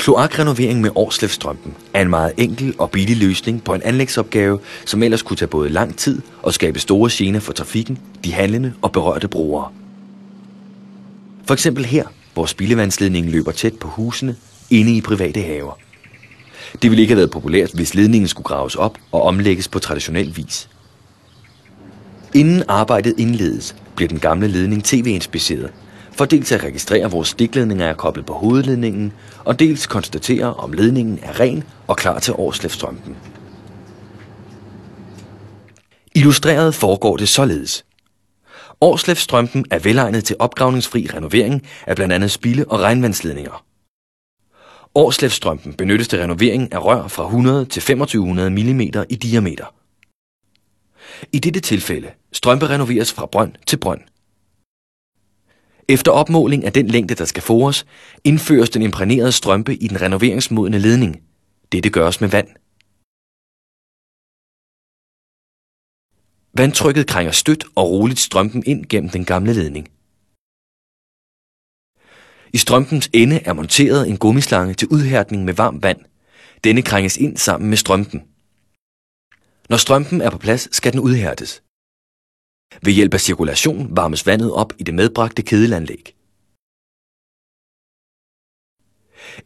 Kloakrenovering med Årslevstrømpen er en meget enkel og billig løsning på en anlægsopgave, som ellers kunne tage både lang tid og skabe store gener for trafikken, de handlende og berørte brugere. For eksempel her, hvor spildevandsledningen løber tæt på husene, inde i private haver. Det ville ikke have været populært, hvis ledningen skulle graves op og omlægges på traditionel vis. Inden arbejdet indledes, bliver den gamle ledning tv-inspiceret, for dels at registrere, hvor stikledninger er koblet på hovedledningen, og dels konstatere, om ledningen er ren og klar til Årslevstrømpen. Illustreret foregår det således. Årslevstrømpen er velegnet til opgravningsfri renovering af blandt andet spilde- og regnvandsledninger. Årslevstrømpen benyttes til renovering af rør fra 100 til 2500 mm i diameter. I dette tilfælde strømpe renoveres fra brønd til brønd. Efter opmåling af den længde, der skal fores, indføres den imprægnerede strømpe i den renoveringsmodne ledning. Dette gøres med vand. Vandtrykket krænger stødt og roligt strømpen ind gennem den gamle ledning. I strømpens ende er monteret en gummislange til udhærdning med varmt vand. Denne krænges ind sammen med strømpen. Når strømpen er på plads, skal den udhærdes. Ved hjælp af cirkulation varmes vandet op i det medbragte kedelanlæg.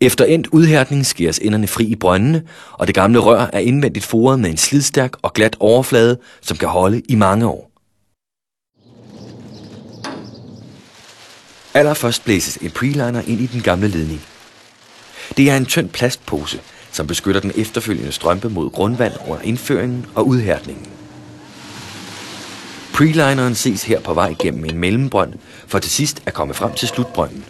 Efter endt udhærdning skæres enderne fri i brøndene, og det gamle rør er indvendigt foret med en slidstærk og glat overflade, som kan holde i mange år. Allerførst blæses en preliner ind i den gamle ledning. Det er en tynd plastpose, som beskytter den efterfølgende strømpe mod grundvand under indføringen og udhærdningen. Prelineren ses her på vej gennem en mellembrønd, for til sidst at komme frem til slutbrønden.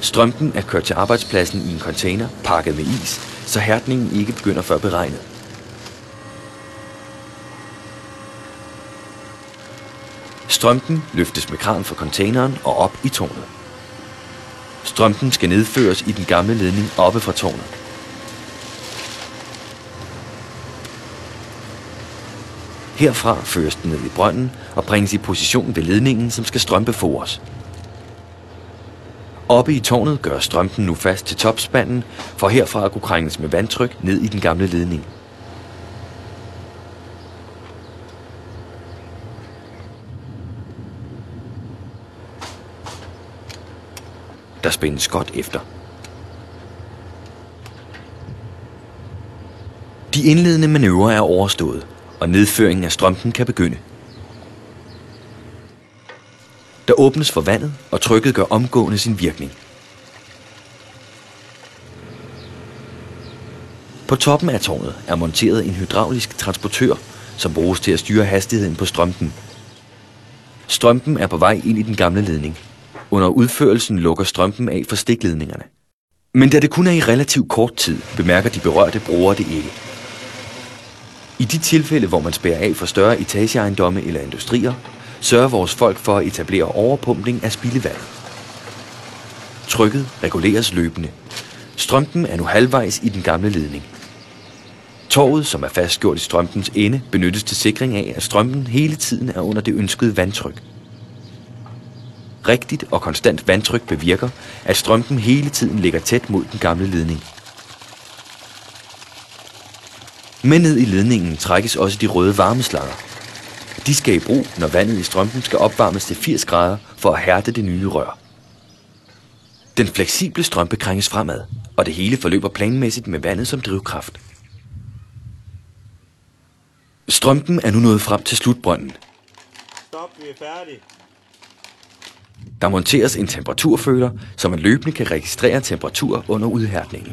Strømpen er kørt til arbejdspladsen i en container pakket med is, så hærdningen ikke begynder før beregnet. Strømpen løftes med kran fra containeren og op i tårnet. Strømpen skal nedføres i den gamle ledning oppe fra tårnet. Herfra føres den ned i brønden og bringes i position ved ledningen, som skal strømpe os. Oppe i tårnet gør strømpen nu fast til topspanden, for herfra at kunne krænges med vandtryk ned i den gamle ledning. Der spændes godt efter. De indledende manøvrer er overstået, og nedføringen af strømpen kan begynde. Der åbnes for vandet, og trykket gør omgående sin virkning. På toppen af tårnet er monteret en hydraulisk transportør, som bruges til at styre hastigheden på strømpen. Strømpen er på vej ind i den gamle ledning. Under udførelsen lukker strømpen af for stikledningerne. Men da det kun er i relativt kort tid, bemærker de berørte brugere det ikke. I de tilfælde, hvor man spærer af for større etageejendomme eller industrier, sørger vores folk for at etablere overpumpning af spildevand. Trykket reguleres løbende. Strømpen er nu halvvejs i den gamle ledning. Torvet, som er fastgjort i strømpens ende, benyttes til sikring af, at strømpen hele tiden er under det ønskede vandtryk. Rigtigt og konstant vandtryk bevirker, at strømpen hele tiden ligger tæt mod den gamle ledning. Men ned i ledningen trækkes også de røde varmeslanger. De skal i brug, når vandet i strømpen skal opvarmes til 80 grader for at hærde det nye rør. Den fleksible strømpe krænges fremad, og det hele forløber planmæssigt med vandet som drivkraft. Strømpen er nu nået frem til slutbrønden. Stop, vi er færdige. Der monteres en temperaturføler, så man løbende kan registrere temperatur under udhærdningen.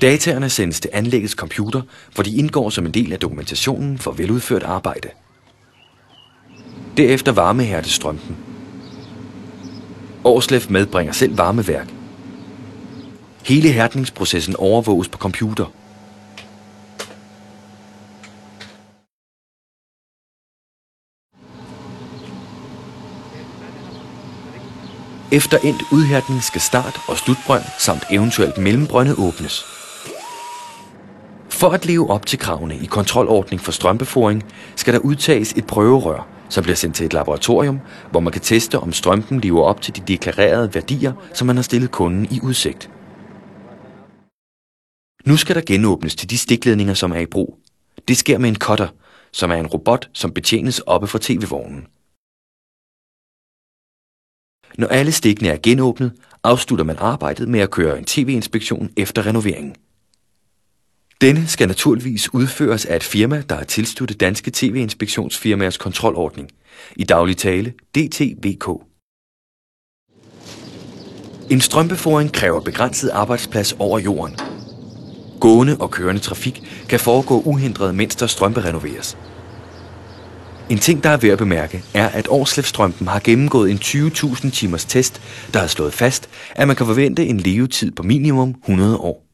Dataerne sendes til anlæggets computer, hvor de indgår som en del af dokumentationen for veludført arbejde. Derefter varmehærdes strømpen. Årslef medbringer selv varmeværk. Hele hærdningsprocessen overvåges på computer. Efter endt udhærdning skal start- og slutbrønd samt eventuelt mellembrønde åbnes. For at leve op til kravene i kontrolordning for strømbeforing, skal der udtages et prøverør, som bliver sendt til et laboratorium, hvor man kan teste, om strømpen lever op til de deklarerede værdier, som man har stillet kunden i udsigt. Nu skal der genåbnes til de stikledninger, som er i brug. Det sker med en cutter, som er en robot, som betjenes oppe fra tv-vognen. Når alle stikkene er genåbnet, afslutter man arbejdet med at køre en tv-inspektion efter renoveringen. Denne skal naturligvis udføres af et firma, der er tilsluttet Danske TV-inspektionsfirmaers kontrolordning, i daglig tale DTVK. En strømbeforing kræver begrænset arbejdsplads over jorden. Gående og kørende trafik kan foregå uhindret, mens der strømperenoveres. En ting, der er værd at bemærke, er, at Årslevstrømpen har gennemgået en 20.000 timers test, der har slået fast, at man kan forvente en levetid på minimum 100 år.